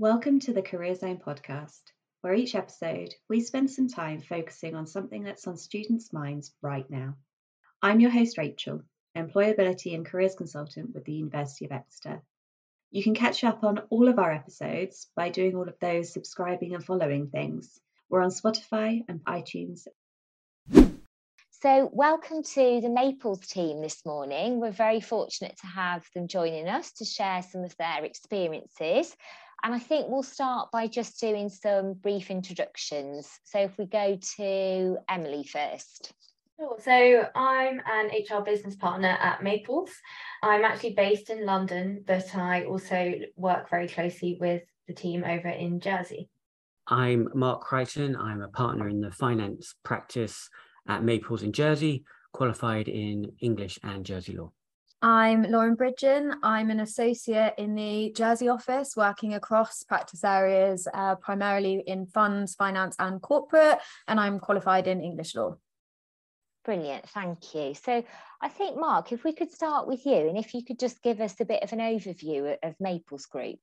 Welcome to the Career Zone podcast, where each episode we spend some time focusing on something that's on students' minds right now. I'm your host, Rachel, Employability and Careers Consultant with the University of Exeter. You can catch up on all of our episodes by doing all of those subscribing and following things. We're on Spotify and iTunes so, welcome to the Maples team this morning. We're very fortunate to have them joining us to share some of their experiences. And I think we'll start by just doing some brief introductions. So, if we go to Emily first. Sure. So I'm an HR business partner at Maples. I'm actually based in London, but I also work very closely with the team over in Jersey. I'm Mark Crichton. I'm a partner in the finance practice at Maples in Jersey, qualified in English and Jersey law. I'm Lauren Bridgen. I'm an associate in the Jersey office working across practice areas, uh, primarily in funds, finance, and corporate, and I'm qualified in English law. Brilliant, thank you. So I think, Mark, if we could start with you and if you could just give us a bit of an overview of Maples Group.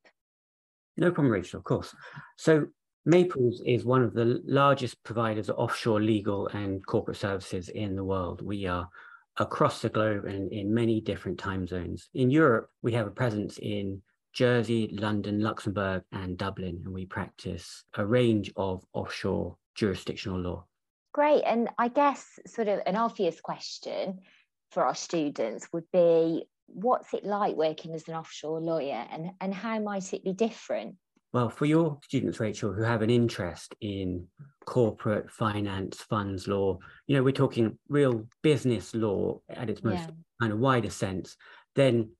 No problem, Rachel, of course. So Maples is one of the largest providers of offshore legal and corporate services in the world. We are across the globe and in many different time zones. In Europe, we have a presence in Jersey, London, Luxembourg, and Dublin, and we practice a range of offshore jurisdictional law. Great. And I guess, sort of, an obvious question for our students would be what's it like working as an offshore lawyer and, and how might it be different? Well, for your students, Rachel, who have an interest in corporate finance, funds law, you know, we're talking real business law at its most yeah. kind of wider sense, then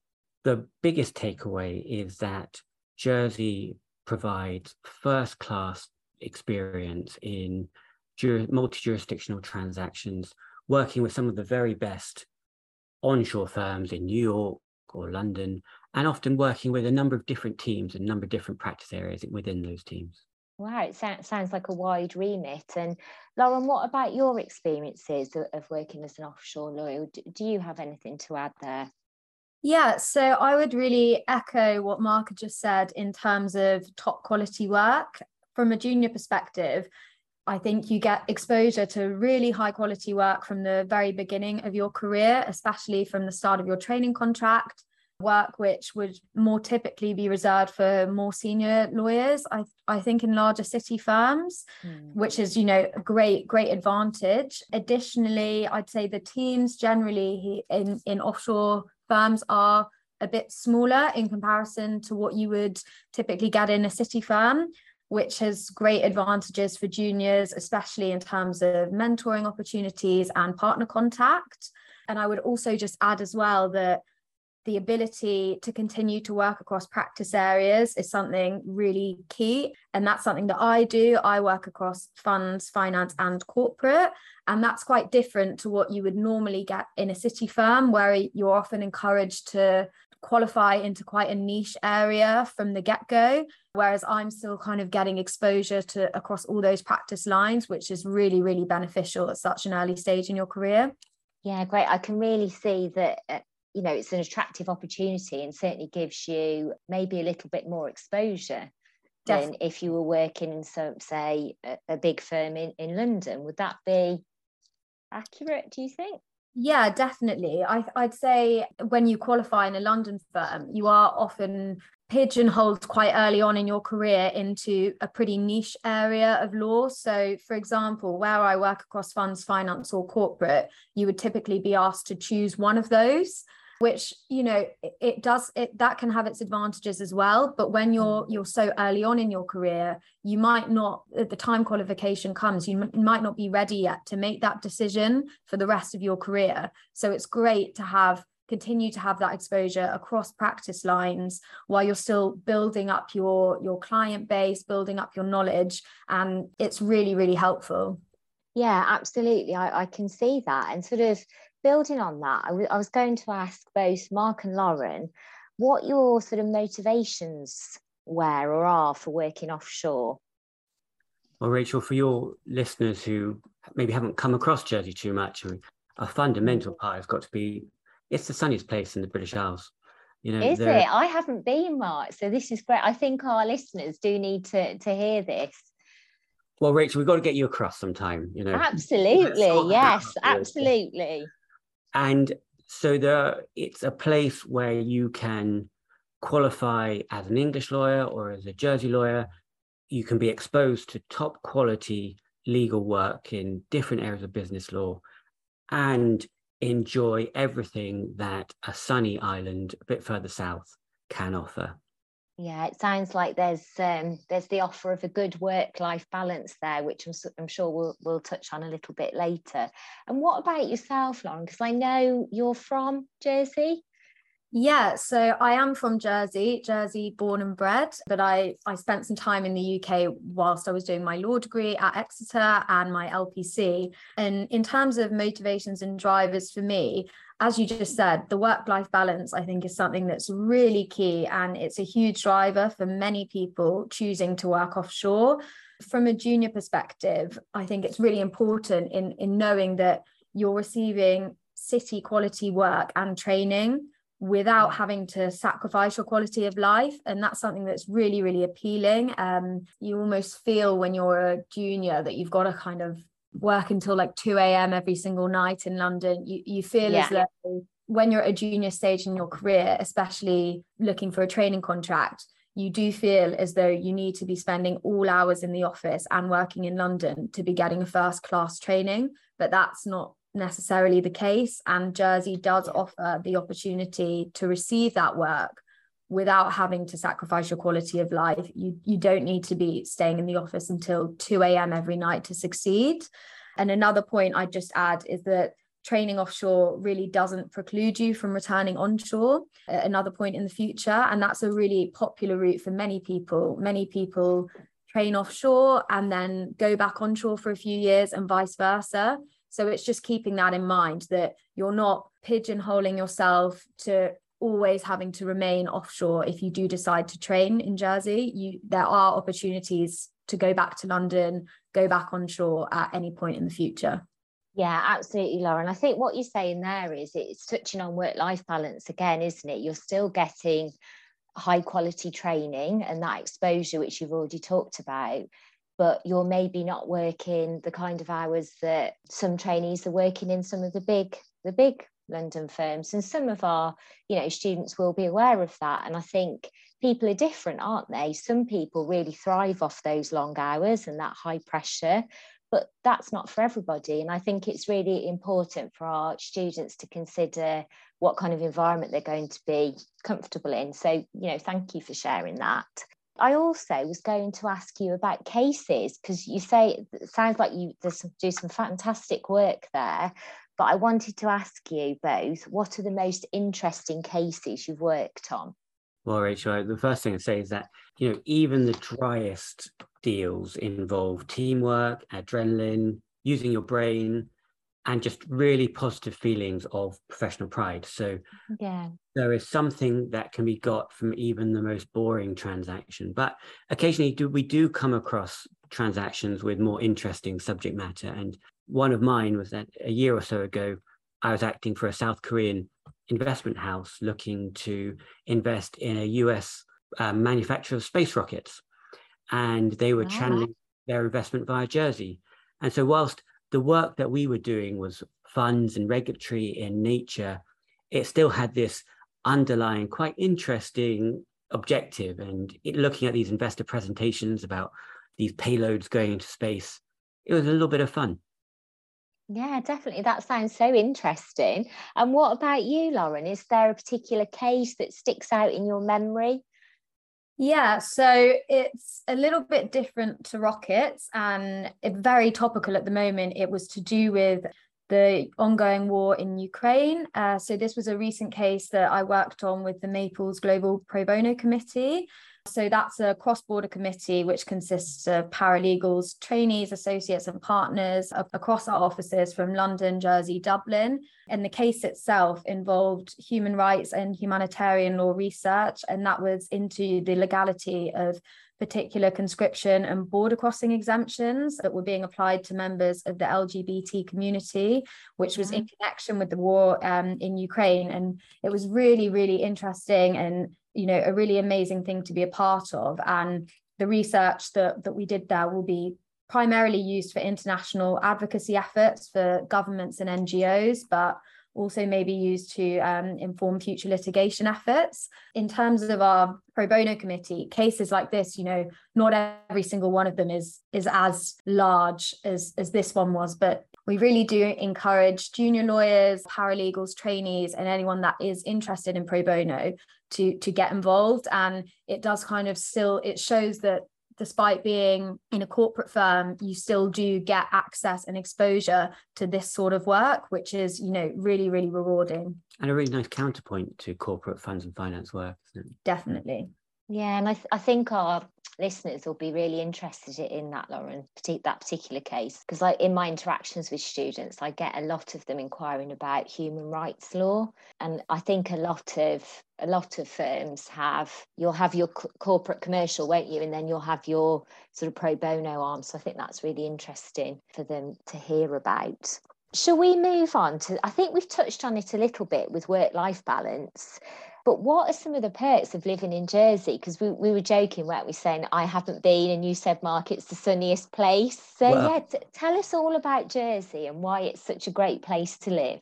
the biggest takeaway is that Jersey provides first class experience in multi jurisdictional transactions, working with some of the very best onshore firms in New York or London, and often working with a number of different teams and a number of different practice areas within those teams. Wow, it sounds like a wide remit. And Lauren, what about your experiences of working as an offshore lawyer? Do you have anything to add there? Yeah, so I would really echo what Mark had just said in terms of top quality work. From a junior perspective, I think you get exposure to really high quality work from the very beginning of your career, especially from the start of your training contract work which would more typically be reserved for more senior lawyers i i think in larger city firms mm. which is you know a great great advantage additionally i'd say the teams generally in in offshore firms are a bit smaller in comparison to what you would typically get in a city firm which has great advantages for juniors especially in terms of mentoring opportunities and partner contact and i would also just add as well that the ability to continue to work across practice areas is something really key. And that's something that I do. I work across funds, finance, and corporate. And that's quite different to what you would normally get in a city firm, where you're often encouraged to qualify into quite a niche area from the get-go whereas i'm still kind of getting exposure to across all those practice lines which is really really beneficial at such an early stage in your career yeah great i can really see that uh, you know it's an attractive opportunity and certainly gives you maybe a little bit more exposure than if you were working in some say a, a big firm in, in london would that be accurate do you think yeah, definitely. I, would say when you qualify in a London firm, you are often pigeonholed quite early on in your career into a pretty niche area of law. So, for example, where I work across funds, finance, or corporate, you would typically be asked to choose one of those which you know it, it does it that can have its advantages as well. But when you're mm. you're so early on in your career you might not at the time qualification comes you, m- might not be ready yet to make that decision for the rest of your career. So it's great to have continue to have that exposure across practice lines while you're still building up your your client base building up your knowledge and it's really really helpful. Yeah absolutely. I, I can see that. And sort of building on that, I, w- I was going to ask both Mark and Lauren what your sort of motivations were or are for working offshore. Well, Rachel, for your listeners who maybe haven't come across Jersey too much, a fundamental part has got to be it's the sunniest place in the British Isles. You know, is it? I haven't been, Mark. So this is great. I think our listeners do need to to hear this. Well, Rachel, we've got to get you across sometime. You know, absolutely, yes, absolutely. And so there, it's a place where you can qualify as an English lawyer or as a Jersey lawyer. You can be exposed to top quality legal work in different areas of business law and enjoy everything that a sunny island a bit further south can offer. Yeah, it sounds like there's um, there's the offer of a good work-life balance there, which I'm, I'm sure we'll we'll touch on a little bit later. And what about yourself, Lauren? Because I know you're from Jersey. Yeah, so I am from Jersey, Jersey born and bred, but I, I spent some time in the UK whilst I was doing my law degree at Exeter and my LPC. And in terms of motivations and drivers for me, as you just said, the work life balance, I think, is something that's really key. And it's a huge driver for many people choosing to work offshore. From a junior perspective, I think it's really important in, in knowing that you're receiving city quality work and training without having to sacrifice your quality of life and that's something that's really really appealing. Um you almost feel when you're a junior that you've got to kind of work until like 2 a.m every single night in london. You, you feel yeah. as though when you're at a junior stage in your career especially looking for a training contract you do feel as though you need to be spending all hours in the office and working in london to be getting a first class training but that's not necessarily the case. And Jersey does offer the opportunity to receive that work without having to sacrifice your quality of life. You, you don't need to be staying in the office until 2 a.m. every night to succeed. And another point I'd just add is that training offshore really doesn't preclude you from returning onshore at another point in the future. And that's a really popular route for many people. Many people train offshore and then go back onshore for a few years and vice versa. So it's just keeping that in mind that you're not pigeonholing yourself to always having to remain offshore if you do decide to train in Jersey. You there are opportunities to go back to London, go back onshore at any point in the future. Yeah, absolutely, Lauren. I think what you're saying there is it's touching on work life balance again, isn't it? You're still getting high quality training and that exposure, which you've already talked about but you're maybe not working the kind of hours that some trainees are working in some of the big the big London firms. And some of our you know students will be aware of that. And I think people are different aren't they? Some people really thrive off those long hours and that high pressure but that's not for everybody. And I think it's really important for our students to consider what kind of environment they're going to be comfortable in. So you know thank you for sharing that I also was going to ask you about cases because you say it sounds like you do some fantastic work there. But I wanted to ask you both what are the most interesting cases you've worked on? Well, Rachel, the first thing I'd say is that, you know, even the driest deals involve teamwork, adrenaline, using your brain, and just really positive feelings of professional pride. So yeah, there is something that can be got from even the most boring transaction. But occasionally do we do come across transactions with more interesting subject matter. And one of mine was that a year or so ago, I was acting for a South Korean investment house looking to invest in a US uh, manufacturer of space rockets. And they were channeling their investment via Jersey. And so whilst the work that we were doing was funds and regulatory in nature, it still had this underlying, quite interesting objective. And it, looking at these investor presentations about these payloads going into space, it was a little bit of fun. Yeah, definitely. That sounds so interesting. And what about you, Lauren? Is there a particular case that sticks out in your memory? Yeah, so it's a little bit different to rockets and very topical at the moment. It was to do with the ongoing war in Ukraine. Uh, so this was a recent case that I worked on with the Maples Global Pro Bono Committee. So that's a cross border committee which consists of paralegals, trainees, associates, and partners across our offices from London, Jersey, Dublin. And the case itself involved human rights and humanitarian law research, and that was into the legality of particular conscription and border crossing exemptions that were being applied to members of the LGBT community, which was in mm-hmm. connection with the war um, in Ukraine. And it was really, really interesting and you know a really amazing thing to be a part of. And the research that, that we did there will be primarily used for international advocacy efforts for governments and NGOs, but also may be used to um, inform future litigation efforts. In terms of our pro bono committee, cases like this, you know, not every single one of them is is as large as as this one was, but we really do encourage junior lawyers, paralegals, trainees, and anyone that is interested in pro bono to to get involved. And it does kind of still it shows that despite being in a corporate firm, you still do get access and exposure to this sort of work, which is, you know, really, really rewarding. And a really nice counterpoint to corporate funds and finance work. Definitely. Yeah, and I, th- I think our listeners will be really interested in that, Lauren, that particular case. Because like in my interactions with students, I get a lot of them inquiring about human rights law. And I think a lot of a lot of firms have you'll have your corporate commercial won't you and then you'll have your sort of pro bono arm so i think that's really interesting for them to hear about shall we move on to i think we've touched on it a little bit with work life balance but what are some of the perks of living in Jersey? Because we, we were joking, weren't we, saying I haven't been, and you said, Mark, it's the sunniest place. So, well, yeah, t- tell us all about Jersey and why it's such a great place to live.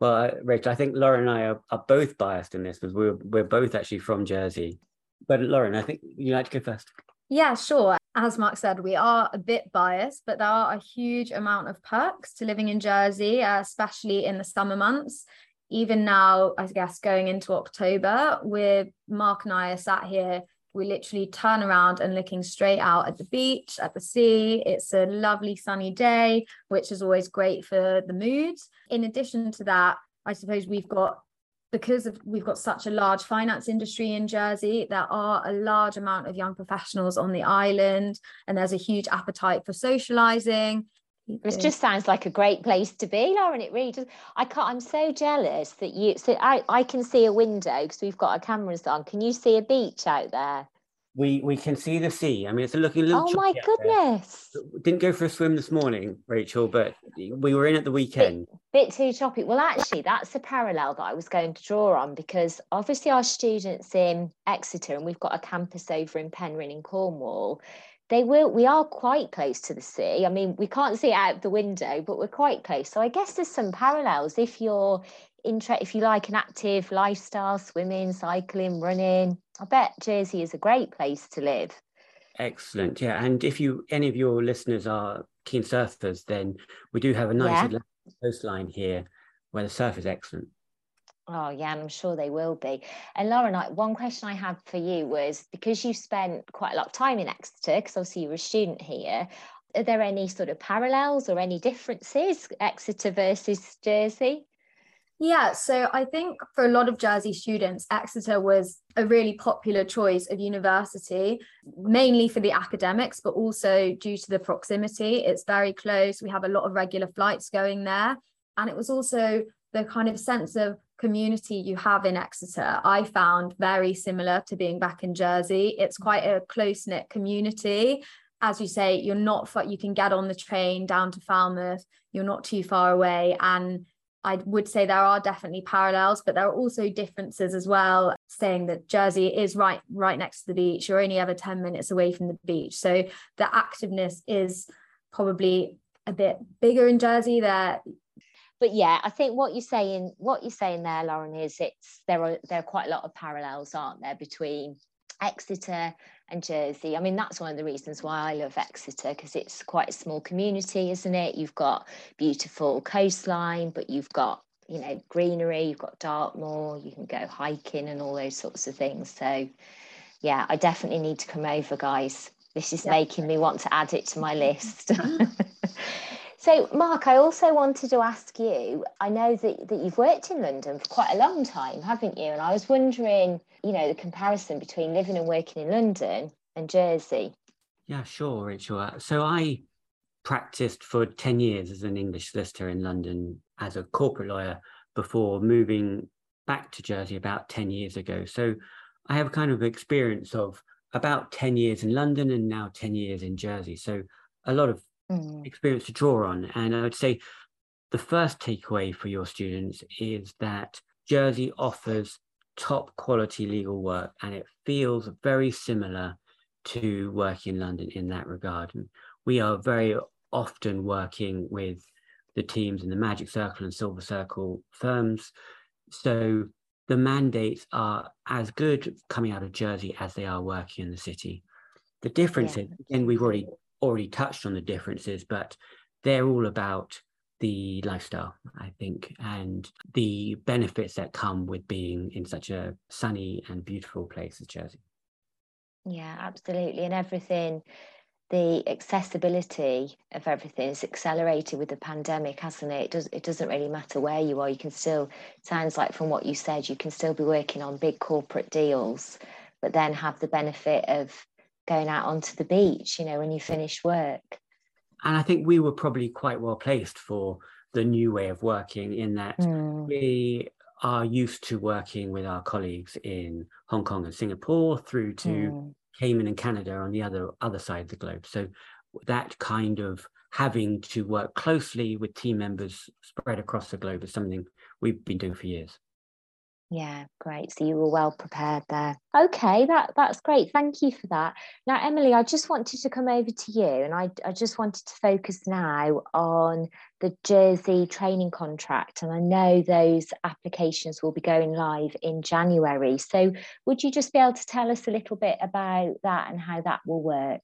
Well, Rachel, I think Lauren and I are, are both biased in this because we're, we're both actually from Jersey. But Lauren, I think you'd like to go first. Yeah, sure. As Mark said, we are a bit biased, but there are a huge amount of perks to living in Jersey, uh, especially in the summer months even now, I guess going into October, with Mark and I are sat here, we literally turn around and looking straight out at the beach, at the sea. It's a lovely sunny day, which is always great for the mood. In addition to that, I suppose we've got because of, we've got such a large finance industry in Jersey, there are a large amount of young professionals on the island, and there's a huge appetite for socializing. This just sounds like a great place to be, Lauren. It really does. I can't. I'm so jealous that you. So I, I can see a window because we've got our cameras on. Can you see a beach out there? We we can see the sea. I mean, it's looking a little. Oh my goodness! Didn't go for a swim this morning, Rachel, but we were in at the weekend. Bit, bit too choppy. Well, actually, that's a parallel that I was going to draw on because obviously our students in Exeter and we've got a campus over in Penryn in Cornwall they will we are quite close to the sea. I mean we can't see it out of the window but we're quite close. So i guess there's some parallels. If you're interested if you like an active lifestyle swimming cycling running i bet jersey is a great place to live. Excellent. Yeah and if you any of your listeners are keen surfers then we do have a nice yeah. coastline here where the surf is excellent Oh, yeah, and I'm sure they will be. And Lauren, one question I had for you was because you spent quite a lot of time in Exeter, because obviously you were a student here, are there any sort of parallels or any differences, Exeter versus Jersey? Yeah, so I think for a lot of Jersey students, Exeter was a really popular choice of university, mainly for the academics, but also due to the proximity. It's very close. We have a lot of regular flights going there. And it was also the kind of sense of community you have in Exeter, I found very similar to being back in Jersey. It's mm. quite a close knit community. As you say, you're not far, you can get on the train down to Falmouth, you're not too far away. And I would say there are definitely parallels, but there are also differences as well, saying that Jersey is right right next to the beach. You're only ever 10 minutes away from the beach. So the activeness is probably a bit bigger in Jersey. There but yeah, I think what you're saying, what you're saying there, Lauren, is it's there are there are quite a lot of parallels, aren't there, between Exeter and Jersey. I mean, that's one of the reasons why I love Exeter because it's quite a small community, isn't it? You've got beautiful coastline, but you've got you know greenery. You've got Dartmoor. You can go hiking and all those sorts of things. So, yeah, I definitely need to come over, guys. This is making me want to add it to my list. So, Mark, I also wanted to ask you I know that, that you've worked in London for quite a long time, haven't you? And I was wondering, you know, the comparison between living and working in London and Jersey. Yeah, sure, Rachel. Uh, so, I practiced for 10 years as an English solicitor in London as a corporate lawyer before moving back to Jersey about 10 years ago. So, I have kind of experience of about 10 years in London and now 10 years in Jersey. So a lot of mm. experience to draw on. And I would say the first takeaway for your students is that Jersey offers top quality legal work and it feels very similar to working in London in that regard. And we are very often working with the teams in the Magic Circle and Silver Circle firms. So the mandates are as good coming out of Jersey as they are working in the city. The difference yeah. again, we've already already touched on the differences, but they're all about the lifestyle, I think, and the benefits that come with being in such a sunny and beautiful place as Jersey. Yeah, absolutely. And everything, the accessibility of everything is accelerated with the pandemic, hasn't it? It, does, it doesn't really matter where you are. You can still, sounds like from what you said, you can still be working on big corporate deals, but then have the benefit of going out onto the beach, you know, when you finish work and I think we were probably quite well placed for the new way of working in that mm. we are used to working with our colleagues in Hong Kong and Singapore through to mm. Cayman and Canada on the other other side of the globe. So that kind of having to work closely with team members spread across the globe is something we've been doing for years. Yeah, great. So you were well prepared there. Okay, that that's great. Thank you for that. Now, Emily, I just wanted to come over to you, and I I just wanted to focus now on the Jersey training contract, and I know those applications will be going live in January. So, would you just be able to tell us a little bit about that and how that will work?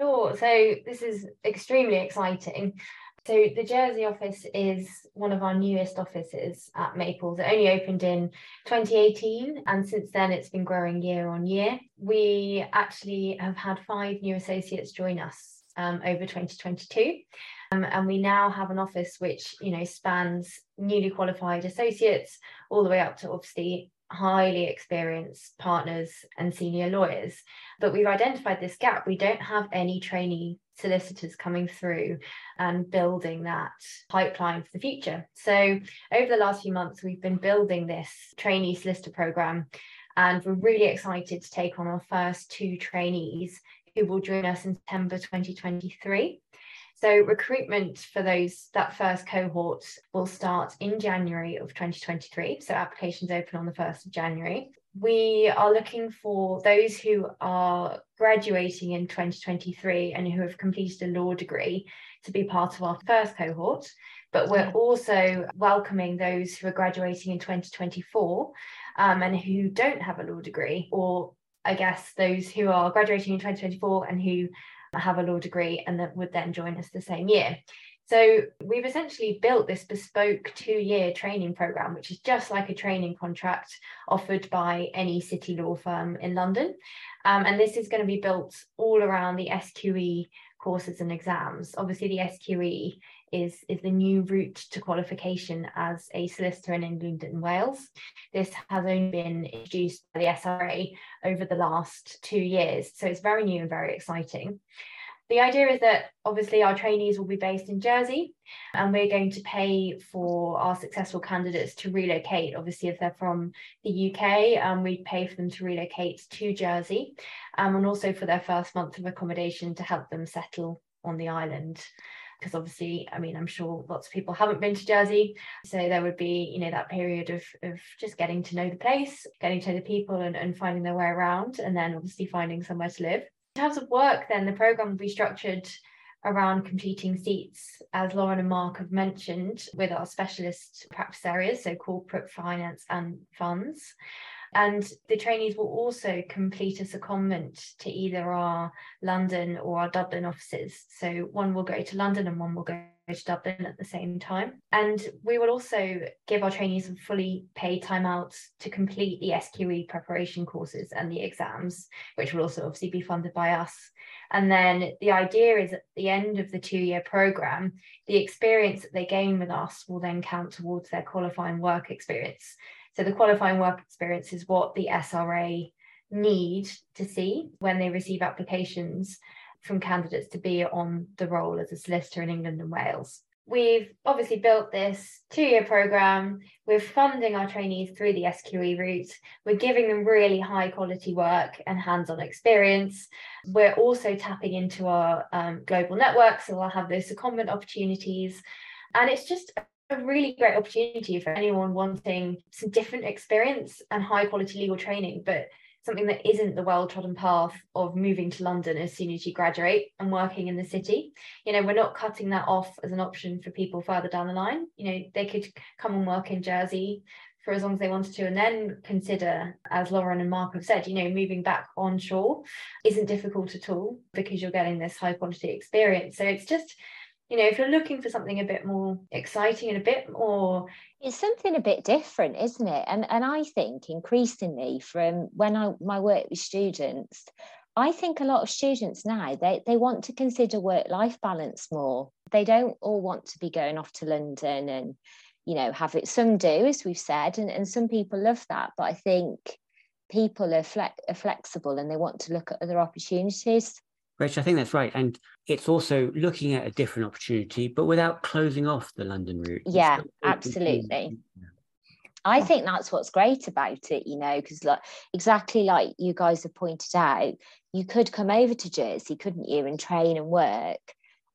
Sure. So this is extremely exciting. So the Jersey office is one of our newest offices at Maples. It only opened in 2018 and since then it's been growing year on year. We actually have had five new associates join us um, over 2022. Um, and we now have an office which you know spans newly qualified associates all the way up to obviously highly experienced partners and senior lawyers. But we've identified this gap. We don't have any trainee solicitors coming through and building that pipeline for the future. So over the last few months, we've been building this trainee solicitor program. And we're really excited to take on our first two trainees who will join us in September 2023. So recruitment for those that first cohort will start in January of 2023. So applications open on the 1st of January. We are looking for those who are graduating in 2023 and who have completed a law degree to be part of our first cohort. But we're also welcoming those who are graduating in 2024 um, and who don't have a law degree, or I guess those who are graduating in 2024 and who have a law degree and that would then join us the same year. So we've essentially built this bespoke two-year training program, which is just like a training contract offered by any city law firm in London. Um, and this is going to be built all around the SQE courses and exams. Obviously, the SQE is, is the new route to qualification as a solicitor in England and Wales. This has only been introduced by the SRA over the last two years. So it's very new and very exciting. The idea is that obviously our trainees will be based in Jersey and we're going to pay for our successful candidates to relocate. Obviously, if they're from the UK, um, we pay for them to relocate to Jersey um, and also for their first month of accommodation to help them settle on the island because obviously i mean i'm sure lots of people haven't been to jersey so there would be you know that period of of just getting to know the place getting to know the people and, and finding their way around and then obviously finding somewhere to live in terms of work, then the program will be structured around completing seats, as Lauren and Mark have mentioned, with our specialist practice areas, so corporate finance and funds. And the trainees will also complete a secondment to either our London or our Dublin offices. So one will go to London and one will go to Dublin at the same time. And we will also give our trainees some fully paid time out to complete the SQE preparation courses and the exams, which will also obviously be funded by us. And then the idea is at the end of the two year program, the experience that they gain with us will then count towards their qualifying work experience. So the qualifying work experience is what the SRA need to see when they receive applications from candidates to be on the roll as a solicitor in England and Wales. we've obviously built this two-year program. We're funding our trainees through the SQE route. We're giving them really high quality work and hands-on experience. We're also tapping into our um, global network, so we'll have those secondment opportunities. And it's just a really great opportunity for anyone wanting some different experience and high quality legal training, but something that isn't the well-trodden path of moving to London as soon as you graduate and working in the city. You know, we're not cutting that off as an option for people further down the line. You know, they could come and work in Jersey for as long as they wanted to and then consider as lauren and mark have said you know moving back onshore isn't difficult at all because you're getting this high quality experience so it's just you know if you're looking for something a bit more exciting and a bit more it's something a bit different isn't it? And and i think increasingly from when i my work with students i think a lot of students now they, they want to consider work life balance more. They don't all want to be going off to london and you know have it some do as we've said and, and some people love that but i think people are, fle- are flexible and they want to look at other opportunities Rich, I think that's right. And it's also looking at a different opportunity, but without closing off the London route. Yeah, absolutely. I think that's what's great about it, you know, because like exactly like you guys have pointed out, you could come over to Jersey, couldn't you, and train and work.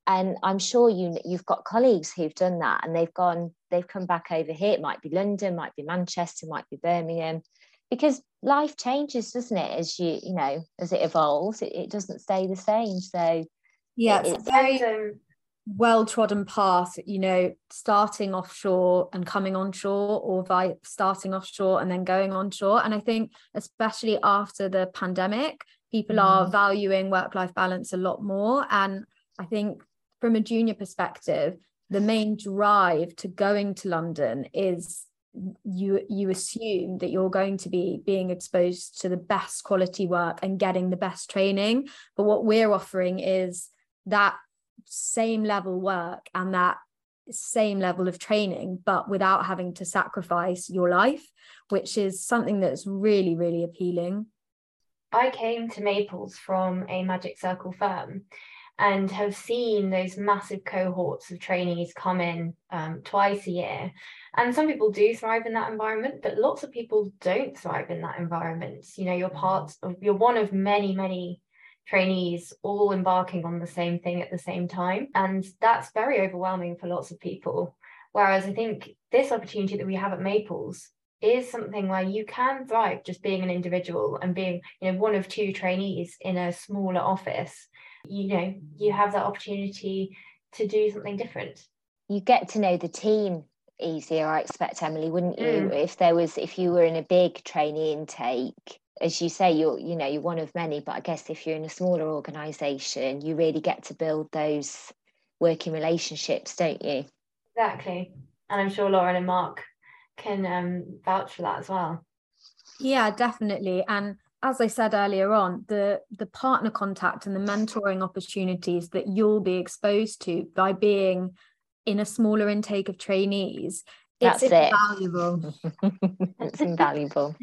And I'm sure you you've got colleagues who've done that and they've gone, they've come back over here. It might be London, might be Manchester, might be Birmingham, because life changes doesn't it as you you know as it evolves it, it doesn't stay the same. So yeah it's, a very well trodden path you know starting offshore and coming onshore or by starting offshore and then going onshore. And i think especially after the pandemic people mm. are valuing work life balance a lot more. And i think from a junior perspective the main drive to going to london is you you assume that you're going to be being exposed to the best quality work and getting the best training. But what we're offering is that same level work and that same level of training but without having to sacrifice your life which is something that's really really appealing. I came to maples from a magic circle firm and have seen those massive cohorts of trainees come in um, twice a year. And some people do thrive in that environment, but lots of people don't thrive in that environment. You know, you're part of, you're one of many, many trainees all embarking on the same thing at the same time. And that's very overwhelming for lots of people. Whereas I think this opportunity that we have at Maples is something where you can thrive just being an individual and being, you know, one of two trainees in a smaller office you know you have that opportunity to do something different. You get to know the team easier i expect emily wouldn't you? Mm. if there was if you were in a big trainee intake as you say you're you know you're one of many but i guess if you're in a smaller organization you really get to build those working relationships don't you? Exactly. And i'm sure lauren and mark can um, vouch for that as well. Yeah definitely. And as I said earlier on, the the partner contact and the mentoring opportunities that you'll be exposed to by being in a smaller intake of trainees that's it's invaluable. It. it's invaluable.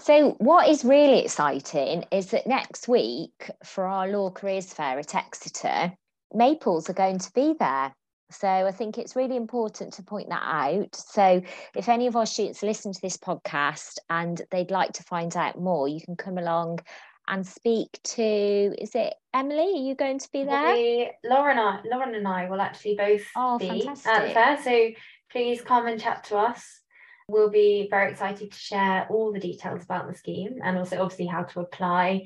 So, what is really exciting is that next week for our Law Careers Fair at Exeter, Maples are going to be there. So I think it's really important to point that out. So if any of our students listen to this podcast and they'd like to find out more, you can come along and speak to is it Emily? Are you going to be there? Lauren, and I, Lauren and I will actually both oh, be fantastic. at the fair. So please come and chat to us. We'll be very excited to share all the details about the scheme and also obviously how to apply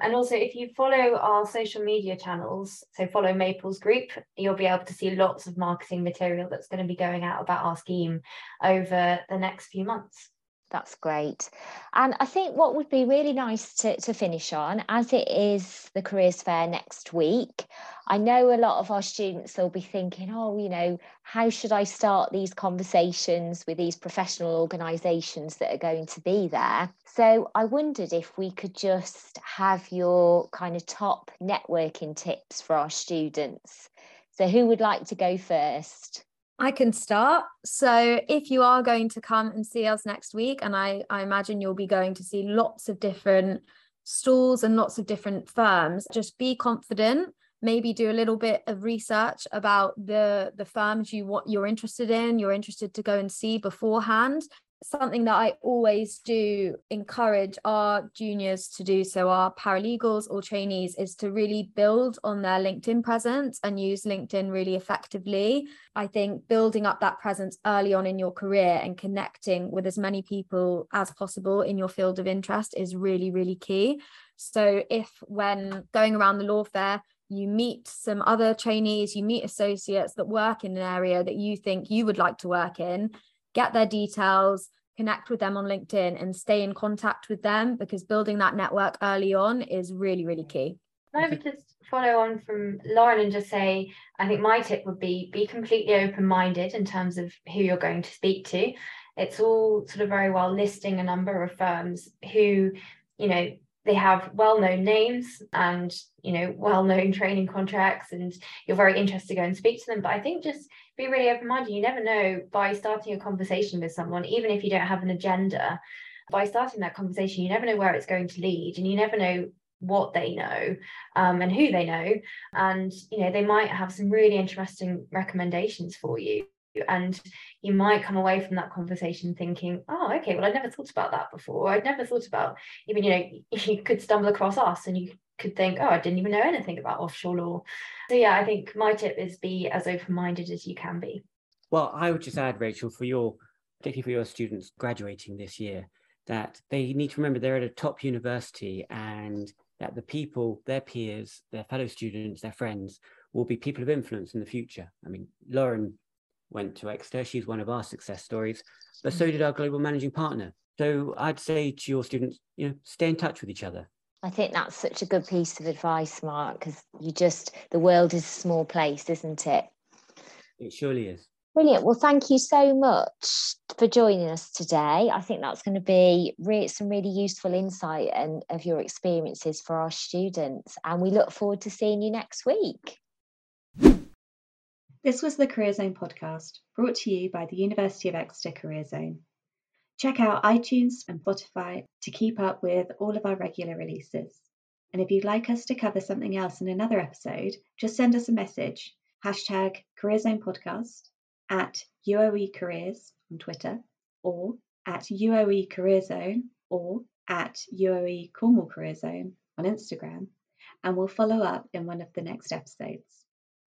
and also, if you follow our social media channels, so follow Maples Group, you'll be able to see lots of marketing material that's going to be going out about our scheme over the next few months. That's great. And I think what would be really nice to, to finish on, as it is the careers fair next week, I know a lot of our students will be thinking, oh, you know, how should I start these conversations with these professional organisations that are going to be there? So I wondered if we could just have your kind of top networking tips for our students. So who would like to go first? I can start. So, if you are going to come and see us next week, and I, I imagine you'll be going to see lots of different stalls and lots of different firms, just be confident maybe do a little bit of research about the the firms you what you're interested in you're interested to go and see beforehand something that I always do encourage our juniors to do, so our paralegals or trainees, is to really build on their LinkedIn presence and use LinkedIn really effectively. I think building up that presence early on in your career and connecting with as many people as possible in your field of interest is really, really key. So, if when going around the law fair, you meet some other trainees, you meet associates that work in an area that you think you would like to work in, get their details, connect with them on LinkedIn and stay in contact with them because building that network early on is really, really key. I would just follow on from Lauren and just say, I think my tip would be be completely open minded in terms of who you're going to speak to. It's all sort of very well listing a number of firms who, you know, they have well-known names and you know well-known training contracts and you're very interested to go and speak to them. But i think just be really open-minded. You never know by starting a conversation with someone even if you don't have an agenda by starting that conversation you never know where it's going to lead and you never know what they know um, and who they know. And you know they might have some really interesting recommendations for you and you might come away from that conversation thinking oh okay well i never thought about that before. I'd never thought about even you know you could stumble across us and you could think oh i didn't even know anything about offshore law. So yeah i think my tip is be as open-minded as you can be. Well i would just add rachel for your particularly for your students graduating this year that they need to remember they're at a top university and that the people their peers their fellow students their friends will be people of influence in the future. I mean lauren went to Exeter. She's one of our success stories, but so mm. did our global managing partner. So I'd say to your students, you know, stay in touch with each other. I think that's such a good piece of advice, Mark, because you just, the world is a small place, isn't it? It surely is. Brilliant. Well, thank you so much for joining us today. I think that's going to be re- some really useful insight and of your experiences for our students. And we look forward to seeing you next week. This was the Career Zone podcast, brought to you by the University of Exeter Career Zone. Check out iTunes and Spotify to keep up with all of our regular releases. And if you'd like us to cover something else in another episode, just send us a message, hashtag Career Zone Podcast, at UOE Careers on Twitter, or at UOE Career Zone, or at UOE Cornwall Career Zone on Instagram, and we'll follow up in one of the next episodes.